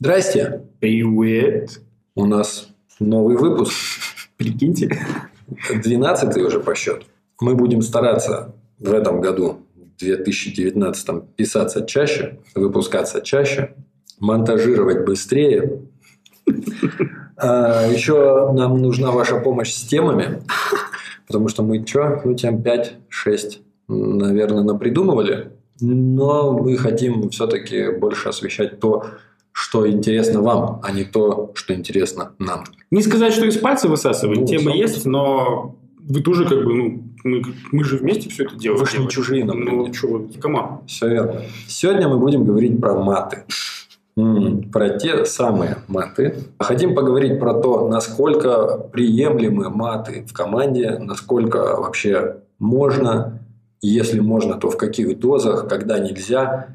Здрасте. Привет. У нас новый выпуск. Прикиньте. Двенадцатый уже по счету. Мы будем стараться в этом году, в 2019, писаться чаще, выпускаться чаще, монтажировать быстрее. А еще нам нужна ваша помощь с темами, потому что мы что, ну тем 5-6, наверное, напридумывали, но мы хотим все-таки больше освещать то, что интересно вам, а не то, что интересно нам. Не сказать, что из пальца высасывать, Ну, тема есть, но вы тоже как бы, ну, мы, мы же вместе все это делаем. Вы ж не чужие нам Ну, что вы, команд. Все верно. Сегодня мы будем говорить про маты. М, Про те самые маты. Хотим поговорить про то, насколько приемлемы маты в команде, насколько вообще можно, если можно, то в каких дозах, когда нельзя,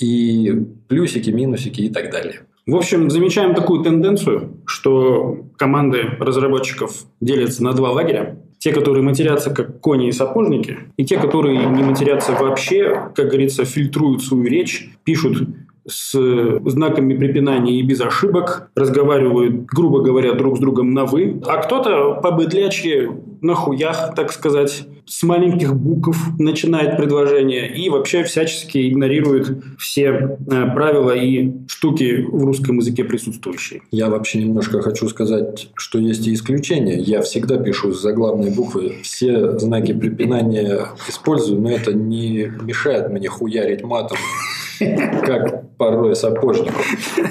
и плюсики, минусики и так далее. В общем, замечаем такую тенденцию, что команды разработчиков делятся на два лагеря. Те, которые матерятся как кони и сапожники, и те, которые не матерятся вообще, как говорится, фильтруют свою речь, пишут с знаками препинания и без ошибок, разговаривают, грубо говоря, друг с другом на «вы», а кто-то по-быдлячьи на хуях, так сказать, с маленьких букв начинает предложение и вообще всячески игнорирует все э, правила и штуки в русском языке присутствующие. Я вообще немножко хочу сказать, что есть и исключения. Я всегда пишу с заглавной буквы. Все знаки препинания использую, но это не мешает мне хуярить матом, как порой сапожнику.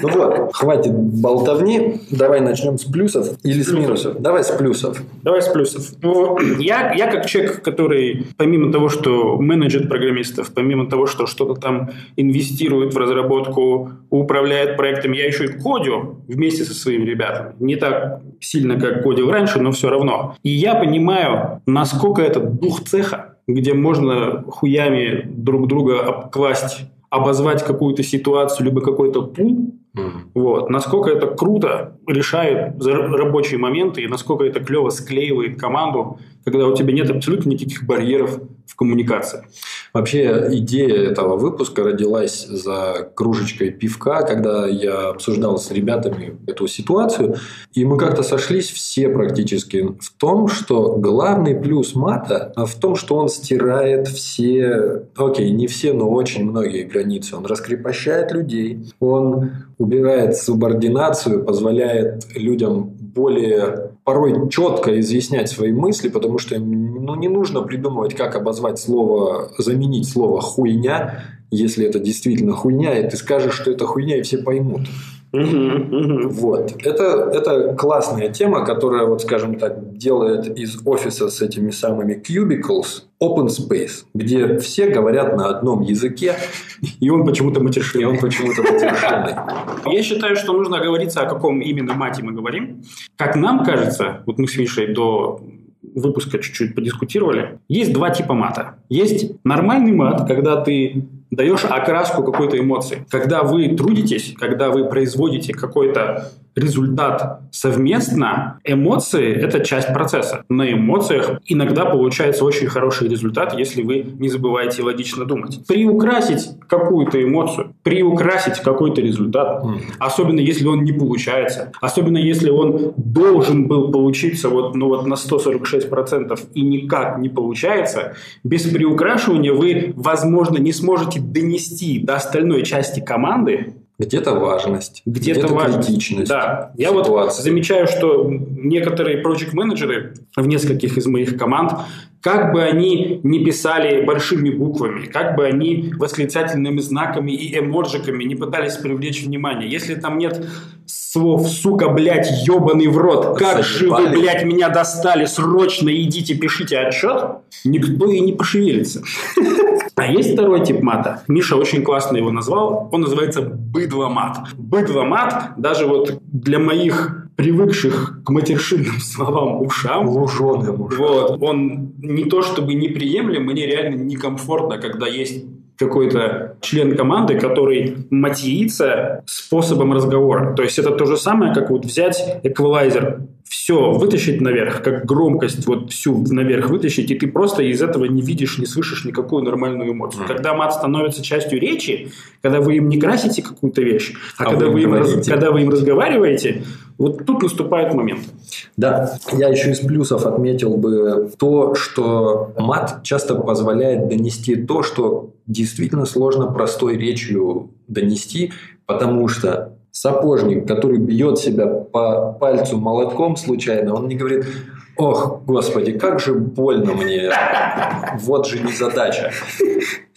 Ну вот, хватит болтовни. Давай начнем с плюсов или с минусов. Давай с плюсов. Давай с плюсов. Ну, я, я как человек, который помимо того, что менеджер программистов, помимо того, что что-то там инвестирует в разработку, управляет проектами, я еще и кодю вместе со своими ребятами. Не так сильно, как кодил раньше, но все равно. И я понимаю, насколько это дух цеха, где можно хуями друг друга обкласть, обозвать какую-то ситуацию, либо какой-то пул, вот. Насколько это круто решает за- рабочие моменты и насколько это клево склеивает команду, когда у тебя нет абсолютно никаких барьеров в коммуникации. Вообще идея этого выпуска родилась за кружечкой пивка, когда я обсуждал с ребятами эту ситуацию, и мы как-то сошлись все практически в том, что главный плюс мата в том, что он стирает все, окей, не все, но очень многие границы. Он раскрепощает людей, он убирает субординацию, позволяет людям более порой четко изъяснять свои мысли, потому что ну, не нужно придумывать, как обозвать слово, заменить слово хуйня, если это действительно хуйня, и ты скажешь, что это хуйня, и все поймут. Вот. Это, это классная тема, которая, вот скажем так, делает из офиса с этими самыми cubicles open space, где все говорят на одном языке, И он почему-то и матершинный. он почему-то матершинный. Я считаю, что нужно говориться, о каком именно мате мы говорим. Как нам кажется, вот мы с Мишей до выпуска чуть-чуть подискутировали, есть два типа мата. Есть нормальный мат, когда ты даешь окраску какой-то эмоции. Когда вы трудитесь, когда вы производите какой-то результат совместно, эмоции – это часть процесса. На эмоциях иногда получается очень хороший результат, если вы не забываете логично думать. Приукрасить какую-то эмоцию, приукрасить какой-то результат, М. Особенно если он не получается. Особенно если он должен был получиться вот, ну, вот на 146% и никак не получается, без приукрашивания вы, возможно, не сможете донести до остальной части команды Где-то важность, где-то, важность. критичность. Да. Я вот ситуации. замечаю, что некоторые project менеджеры в нескольких из моих команд, как бы они не писали большими буквами, как бы они восклицательными знаками и эмоджиками не пытались привлечь внимание, если там нет слов «сука, блядь, ебаный в рот», «как же вы, блядь, меня достали, срочно идите, пишите отчет», никто и не пошевелится. А есть второй тип мата. Миша очень классно его назвал. Он называется быдломат. Быдломат, даже вот для моих привыкших к матершинным словам ушам, Луженый муж. вот, он не то чтобы неприемлем, мне реально некомфортно, когда есть какой-то член команды, который матерится способом разговора. То есть это то же самое, как вот взять эквалайзер все вытащить наверх, как громкость вот всю наверх вытащить, и ты просто из этого не видишь, не слышишь никакую нормальную эмоцию. Mm. Когда мат становится частью речи, когда вы им не красите какую-то вещь, а, а когда, вы им, раз, когда вы им разговариваете, вот тут наступает момент. Да, я еще из плюсов отметил бы то, что мат часто позволяет донести то, что действительно сложно простой речью донести, потому что сапожник, который бьет себя по пальцу молотком случайно, он не говорит, ох, господи, как же больно мне, вот же незадача.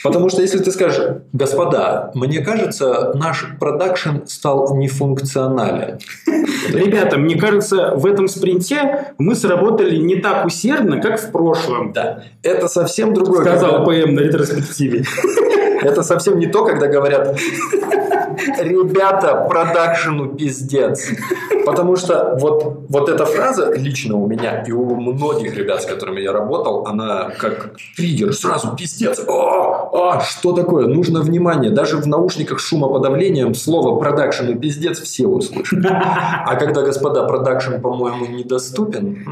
Потому что если ты скажешь, господа, мне кажется, наш продакшн стал нефункционален. Ребята, мне кажется, в этом спринте мы сработали не так усердно, как в прошлом. Да, это совсем другое. Сказал. ПМ на ретроспективе. Это совсем не то, когда говорят, ребята, продакшену пиздец. Потому что вот, вот эта фраза лично у меня и у многих ребят, с которыми я работал, она как триггер, сразу пиздец. О, о, что такое? Нужно внимание. Даже в наушниках шумоподавлением слово продакшн и пиздец все услышат. А когда, господа, продакшн, по-моему, недоступен...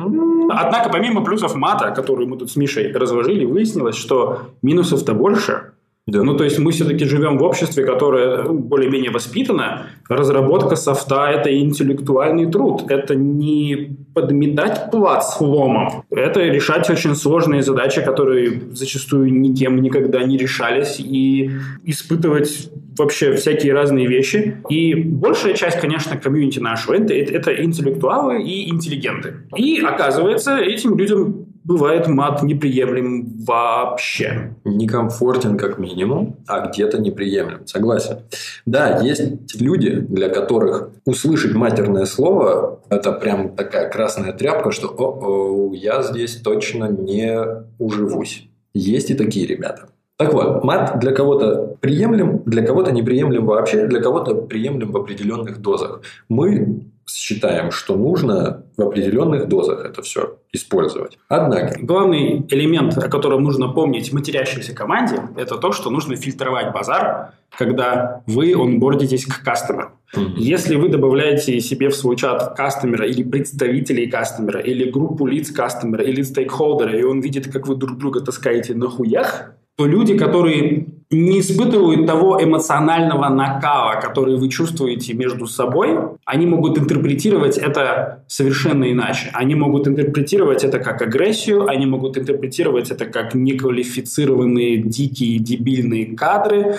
Однако, помимо плюсов мата, которые мы тут с Мишей разложили, выяснилось, что минусов-то больше. Да. Ну, то есть мы все-таки живем в обществе, которое ну, более-менее воспитано. Разработка софта – это интеллектуальный труд. Это не подметать плац ломом. Это решать очень сложные задачи, которые зачастую никем никогда не решались. И испытывать вообще всякие разные вещи. И большая часть, конечно, комьюнити нашего это, это интеллектуалы и интеллигенты. И оказывается, этим людям бывает мат неприемлем вообще. Некомфортен как минимум, а где-то неприемлем. Согласен. Да, есть люди, для которых услышать матерное слово – это прям такая красная тряпка, что «О-о, я здесь точно не уживусь». Есть и такие ребята. Так вот, мат для кого-то приемлем, для кого-то неприемлем вообще, для кого-то приемлем в определенных дозах. Мы считаем, что нужно в определенных дозах это все использовать. Однако... Главный элемент, о котором нужно помнить матерящейся команде, это то, что нужно фильтровать базар, когда вы онбордитесь к кастомеру. Mm-hmm. Если вы добавляете себе в свой чат кастомера или представителей кастомера, или группу лиц кастомера, или стейкхолдера, и он видит, как вы друг друга таскаете на хуях, то люди, которые не испытывают того эмоционального накала, который вы чувствуете между собой, они могут интерпретировать это совершенно иначе. Они могут интерпретировать это как агрессию, они могут интерпретировать это как неквалифицированные, дикие, дебильные кадры,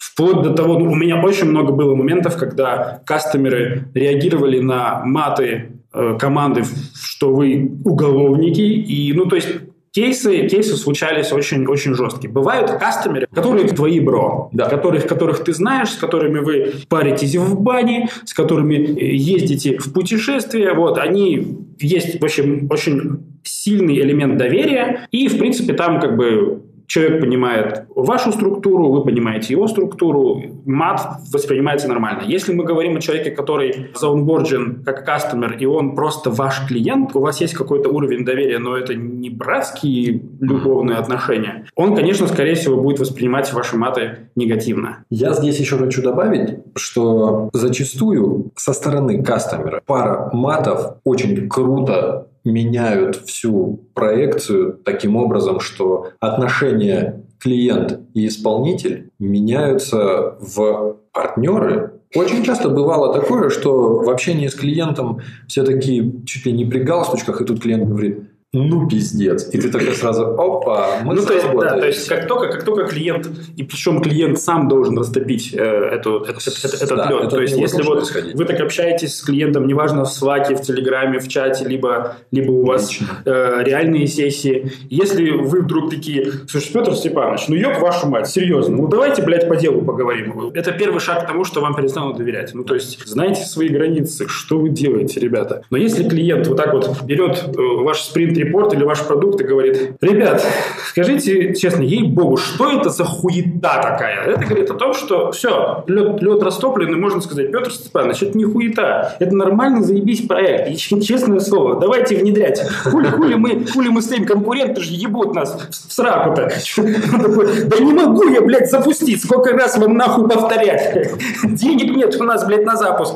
Вплоть до того, ну, у меня очень много было моментов, когда кастомеры реагировали на маты э, команды, что вы уголовники, и, ну, то есть Кейсы, кейсы случались очень, очень жесткие. Бывают кастомеры, которые твои бро, да. которых, которых ты знаешь, с которыми вы паритесь в бане, с которыми э, ездите в путешествия. Вот, они есть, в общем, очень сильный элемент доверия. И, в принципе, там как бы человек понимает вашу структуру, вы понимаете его структуру, мат воспринимается нормально. Если мы говорим о человеке, который заунборджен как кастомер, и он просто ваш клиент, у вас есть какой-то уровень доверия, но это не братские любовные отношения, он, конечно, скорее всего, будет воспринимать ваши маты негативно. Я здесь еще хочу добавить, что зачастую со стороны кастомера пара матов очень круто меняют всю проекцию таким образом, что отношения клиент и исполнитель меняются в партнеры. Очень часто бывало такое, что в общении с клиентом все такие чуть ли не при галстучках, и тут клиент говорит, ну пиздец. И ты такой сразу, опа, мы ну, то есть, да, то есть как только, как только клиент, и причем клиент сам должен растопить э, эту, этот, этот, этот да, лед. Это то есть если вот исходить. вы так общаетесь с клиентом, неважно в Slack, в Телеграме, в чате, либо, либо у вас э, реальные сессии, если вы вдруг такие, слушай, Петр Степанович, ну ёб вашу мать, серьезно, ну давайте, блядь, по делу поговорим. Это первый шаг к тому, что вам перестанут доверять. Ну то есть знаете свои границы, что вы делаете, ребята. Но если клиент вот так вот берет э, ваш спринт репорт или ваш продукт и говорит, ребят, скажите честно, ей-богу, что это за хуета такая? Это говорит о том, что все, лед, лед растопленный, можно сказать, Петр Степанович, это не хуета, это нормальный заебись проект, и честное слово, давайте внедрять. Хули, хули мы, хули мы стоим, конкуренты же ебут нас в сраку-то. Да не могу я, блядь, запустить, сколько раз вам нахуй повторять? Денег нет у нас, блядь, на запуск.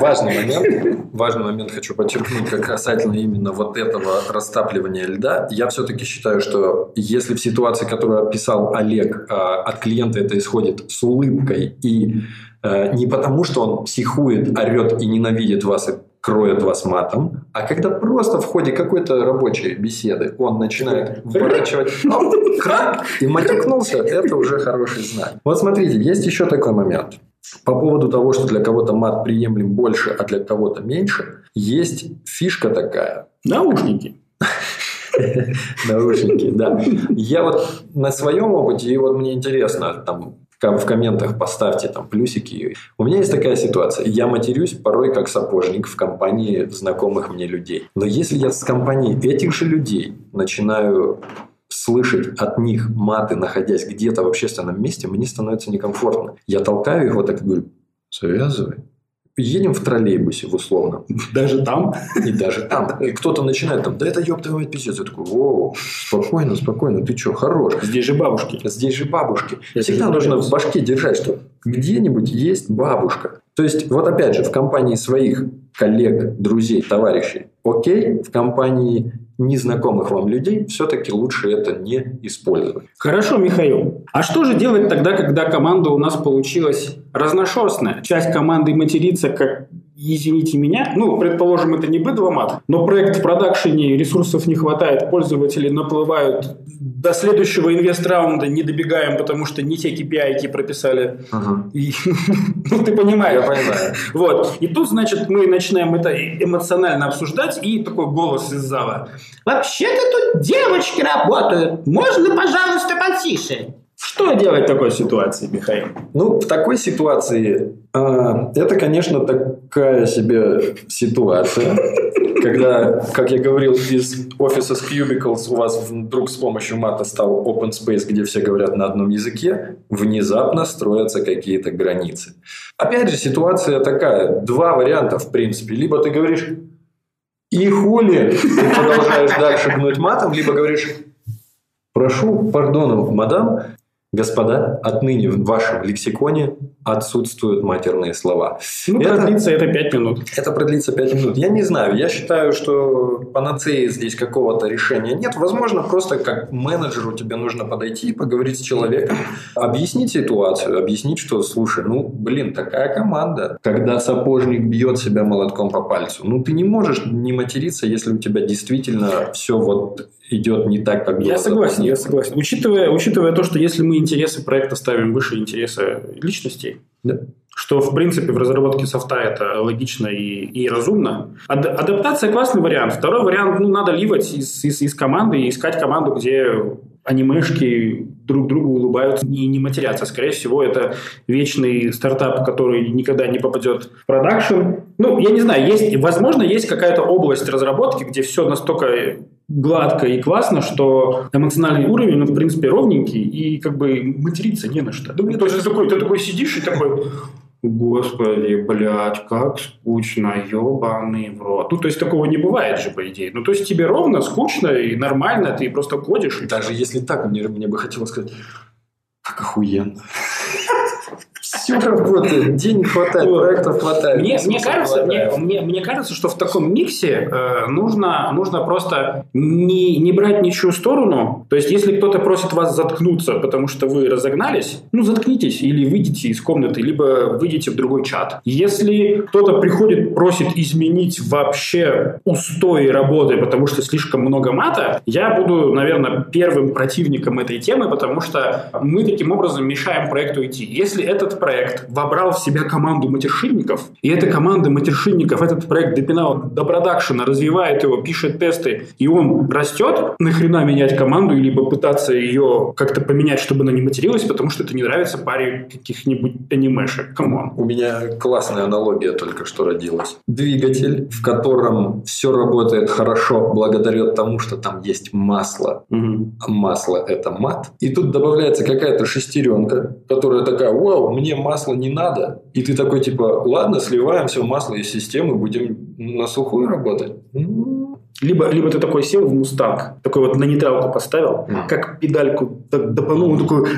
Важный момент, важный момент хочу подчеркнуть, как касательно именно вот этого растапливания льда. Я все-таки считаю, что если в ситуации, которую описал Олег, а, от клиента это исходит с улыбкой и э, не потому, что он психует, орет и ненавидит вас и кроет вас матом, а когда просто в ходе какой-то рабочей беседы он начинает выворачивать и матюкнулся, это уже хороший знак. Вот смотрите, есть еще такой момент. По поводу того, что для кого-то мат приемлем больше, а для кого-то меньше, есть фишка такая. Наушники. Наушники, да. Я вот на своем опыте, и вот мне интересно, там, в комментах поставьте там плюсики. У меня есть такая ситуация. Я матерюсь порой как сапожник в компании знакомых мне людей. Но если я с компанией этих же людей начинаю слышать от них маты, находясь где-то в общественном месте, мне становится некомфортно. Я толкаю их вот так и говорю, завязывай. Едем в троллейбусе в условном. Даже там? И даже там. И кто-то начинает там, да это ёб твою мать пиздец. Я такой, воу, спокойно, спокойно, ты что, хорош. Здесь же бабушки. Здесь же бабушки. Это Всегда нужно в башке держать, что где-нибудь есть бабушка. То есть, вот опять же, в компании своих коллег, друзей, товарищей, окей, в компании незнакомых вам людей, все-таки лучше это не использовать. Хорошо, Михаил. А что же делать тогда, когда команда у нас получилась разношерстная? Часть команды матерится, как извините меня, ну, предположим, это не быдломат, но проект в продакшене, ресурсов не хватает, пользователи наплывают, до следующего инвест-раунда не добегаем, потому что не те KPI прописали. И, ну, ты понимаешь. Я понимаю. Вот. И тут, значит, мы начинаем это эмоционально обсуждать, и такой голос из зала. Вообще-то тут девочки работают. Можно, пожалуйста, потише? Что делать в такой ситуации, Михаил? Ну, в такой ситуации э, это, конечно, такая себе ситуация, когда, как я говорил, из офиса с Cubicles у вас вдруг с помощью мата стал open space, где все говорят на одном языке, внезапно строятся какие-то границы. Опять же, ситуация такая. Два варианта, в принципе. Либо ты говоришь «и хули», ты продолжаешь дальше гнуть матом, либо говоришь «прошу пардонов, мадам, Господа, отныне в вашем лексиконе отсутствуют матерные слова. Ну, это, продлится это 5 минут. Это продлится 5 минут. Я не знаю. Я считаю, что панацеи здесь какого-то решения нет. Возможно, просто как менеджеру тебе нужно подойти и поговорить с человеком, объяснить ситуацию, объяснить, что, слушай, ну, блин, такая команда. Когда сапожник бьет себя молотком по пальцу, ну, ты не можешь не материться, если у тебя действительно все вот идет не так, как было. Я согласен, я согласен. Учитывая, учитывая то, что если мы интересы проекта ставим выше интереса личностей, да. что, в принципе, в разработке софта это логично и, и разумно. Ад, адаптация – классный вариант. Второй вариант – ну, надо ливать из, из, из команды и искать команду, где анимешки друг другу улыбаются и не матерятся. Скорее всего, это вечный стартап, который никогда не попадет в продакшн. Ну, я не знаю, есть, возможно, есть какая-то область разработки, где все настолько гладко и классно, что эмоциональный уровень, ну, в принципе, ровненький, и как бы материться не на что. Ну, то есть ты такой, ты такой сидишь и такой, Господи, блядь, как скучно, ебаный в рот. Ну, то есть, такого не бывает же, по идее. Ну, то есть, тебе ровно, скучно и нормально, ты просто кодишь. И Даже если так, мне, мне бы хотелось сказать, как охуенно все работает, денег хватает, проектов хватает. Мне, мне, кажется, мне, мне, мне кажется, что в таком миксе э, нужно, нужно просто не, не брать ничью сторону. То есть, если кто-то просит вас заткнуться, потому что вы разогнались, ну, заткнитесь или выйдите из комнаты, либо выйдите в другой чат. Если кто-то приходит, просит изменить вообще устои работы, потому что слишком много мата, я буду, наверное, первым противником этой темы, потому что мы таким образом мешаем проекту идти. Если этот проект проект вобрал в себя команду матершинников, и эта команда матершинников этот проект допинал до продакшена, развивает его, пишет тесты, и он растет, нахрена менять команду, либо пытаться ее как-то поменять, чтобы она не материлась, потому что это не нравится паре каких-нибудь анимешек. Come on. У меня классная аналогия только что родилась. Двигатель, в котором все работает хорошо благодаря тому, что там есть масло. Угу. Масло – это мат. И тут добавляется какая-то шестеренка, которая такая, вау, мне масло не надо. И ты такой типа, ладно, сливаем все масло из системы, будем на сухую работать. Либо, либо ты такой сел в мустанг, такой вот на нейтралку поставил, Mm. как педальку так допанул, такой...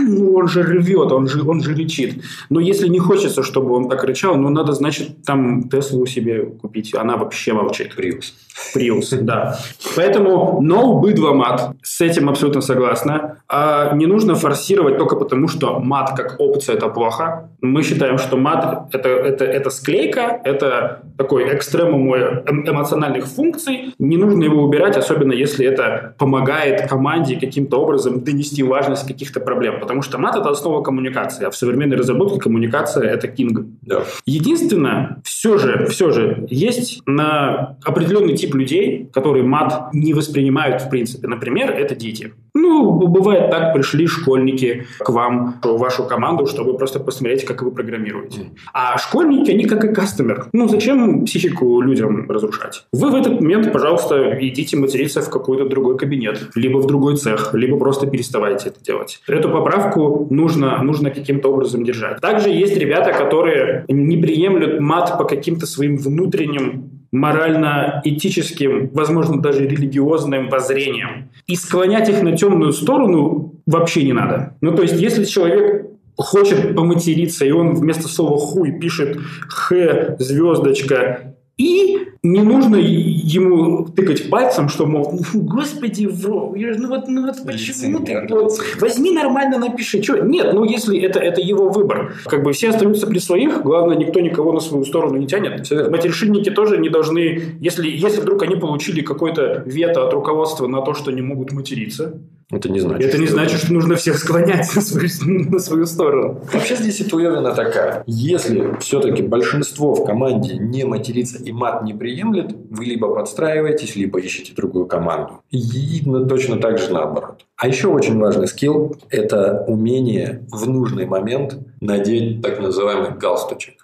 Ну, он же ревет, он же, он же рычит. Но если не хочется, чтобы он так рычал, ну, надо, значит, там Теслу себе купить. Она вообще молчит. Приус. Приус, да. Поэтому no быдло мат. С этим абсолютно согласна. А не нужно форсировать только потому, что мат как опция это плохо. Мы считаем, что мат это, это, это склейка, это такой экстремум эм- эмоциональных функций. Не нужно его убирать, особенно если это помогает команде каким-то образом донести важность каких-то проблем. Потому что мат это основа коммуникации, а в современной разработке коммуникация это кинг. Да. Единственное, все же, все же, есть на определенный тип людей, которые мат не воспринимают в принципе. Например, это дети. Ну, бывает так, пришли школьники к вам, в вашу команду, чтобы просто посмотреть, как вы программируете. А школьники, они как и кастомер. Ну, зачем психику людям разрушать? Вы в этот момент, пожалуйста, идите материться в какой-то другой кабинет, либо в другой цех, либо просто переставайте это делать. Эту поправку нужно, нужно каким-то образом держать. Также есть ребята, которые не приемлют мат по каким-то своим внутренним морально-этическим, возможно, даже религиозным воззрениям. И склонять их на темную сторону вообще не надо. Ну, то есть, если человек хочет поматериться, и он вместо слова «хуй» пишет «х», звездочка, и не нужно ему тыкать пальцем, что, мол, «Ну, господи, же- ну вот, ну вот почему ты вот, возьми нормально напиши. Чё? Нет, ну если это, это его выбор. Как бы все остаются при своих, главное, никто никого на свою сторону не тянет. Матершинники тоже не должны, если, если вдруг они получили какое-то вето от руководства на то, что не могут материться, Это не значит. это не что- значит, что нужно всех склонять на свою, на свою сторону. Вообще здесь ситуевина такая. Если все-таки большинство в команде не матерится и мат не приемлет, вы либо подстраиваетесь, либо ищете другую команду. И точно так же наоборот. А еще очень важный скилл – это умение в нужный момент надеть так называемый галстучек.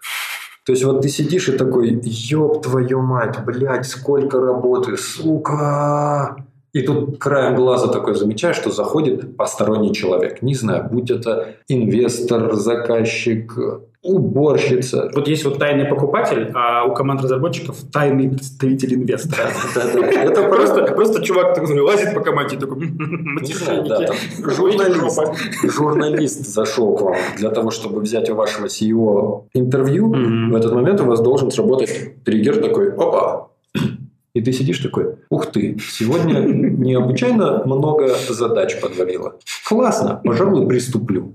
То есть вот ты сидишь и такой, ёб твою мать, блядь, сколько работы, сука. И тут краем глаза такой замечаешь, что заходит посторонний человек. Не знаю, будь это инвестор, заказчик, уборщица. Вот есть вот тайный покупатель, а у команд разработчиков тайный представитель инвестора. Это просто, просто чувак такой лазит по команде, такой матершинники. журналист, зашел к вам для того, чтобы взять у вашего CEO интервью. В этот момент у вас должен сработать триггер такой, опа, и ты сидишь такой, ух ты, сегодня необычайно много задач подвалило. Классно, пожалуй, приступлю.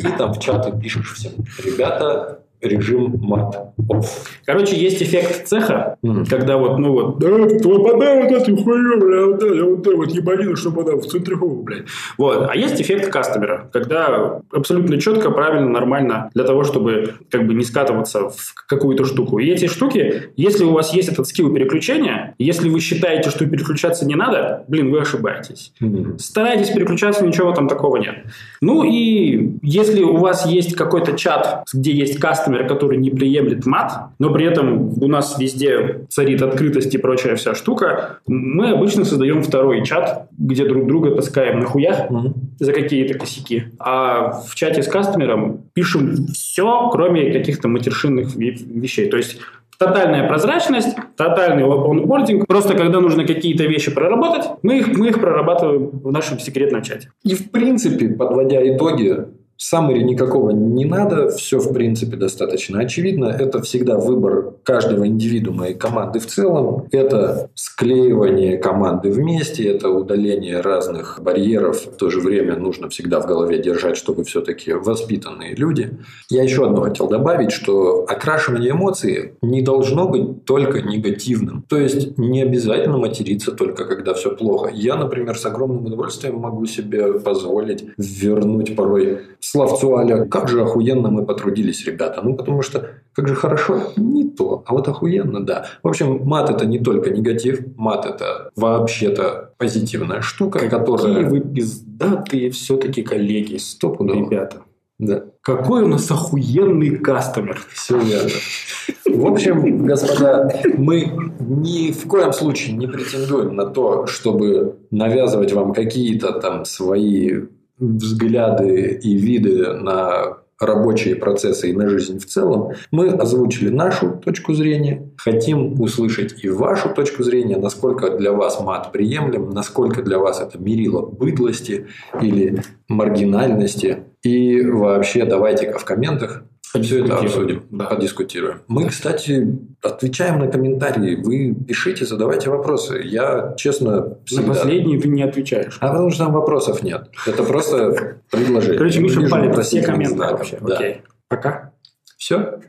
И там в чаты пишешь всем, ребята, режим мат off. Короче, есть эффект цеха, Мгм. когда вот, ну вот, да, подай вот эту хуйню, бля, вот это, вот это вот ебанину, чтобы она в центрифугу, блядь. Вот. А есть эффект кастомера, когда абсолютно четко, правильно, нормально для того, чтобы как бы не скатываться в какую-то штуку. И эти штуки, если у вас есть этот скилл переключения, если вы считаете, что переключаться не надо, блин, вы ошибаетесь. Мгм. Старайтесь переключаться, ничего там такого нет. Ну и если у вас есть какой-то чат, где есть кастомер, который не приемлет мат, но при этом у нас везде царит открытость и прочая вся штука, мы обычно создаем второй чат, где друг друга таскаем на хуях Мгм. за какие-то косяки. А в чате с кастомером пишем все, кроме каких-то матершинных ве- вещей. То есть Тотальная прозрачность, тотальный онбординг. Просто когда нужно какие-то вещи проработать, мы их, мы их прорабатываем в нашем секретном чате. И в принципе, подводя итоги, Саммари никакого не надо, все в принципе достаточно очевидно. Это всегда выбор каждого индивидуума и команды в целом. Это склеивание команды вместе, это удаление разных барьеров. В то же время нужно всегда в голове держать, что вы все-таки воспитанные люди. Я еще одно хотел добавить, что окрашивание эмоций не должно быть только негативным. То есть не обязательно материться только когда все плохо. Я, например, с огромным удовольствием могу себе позволить вернуть порой словцу Аля, как же охуенно мы потрудились, ребята. Ну, потому что как же хорошо, не то, а вот охуенно, да. В общем, мат это не только негатив, мат это вообще-то позитивная штука, Какие которая... вы пиздатые все-таки коллеги, Стопудово. ребята. Да, Какой у нас охуенный кастомер. все верно. В общем, господа, мы ни в коем случае не претендуем на то, чтобы навязывать вам какие-то там свои взгляды и виды на рабочие процессы и на жизнь в целом. Мы озвучили нашу точку зрения, хотим услышать и вашу точку зрения, насколько для вас мат приемлем, насколько для вас это мерило быдлости или маргинальности. И вообще давайте-ка в комментах все это обсудим, Да. подискутируем. Мы, кстати, отвечаем на комментарии. Вы пишите, задавайте вопросы. Я, честно, На всегда... последний ты не отвечаешь. А потому что там вопросов нет. Это просто предложение. Короче, Миша палит все комменты вообще. Да. Окей. Пока. Все?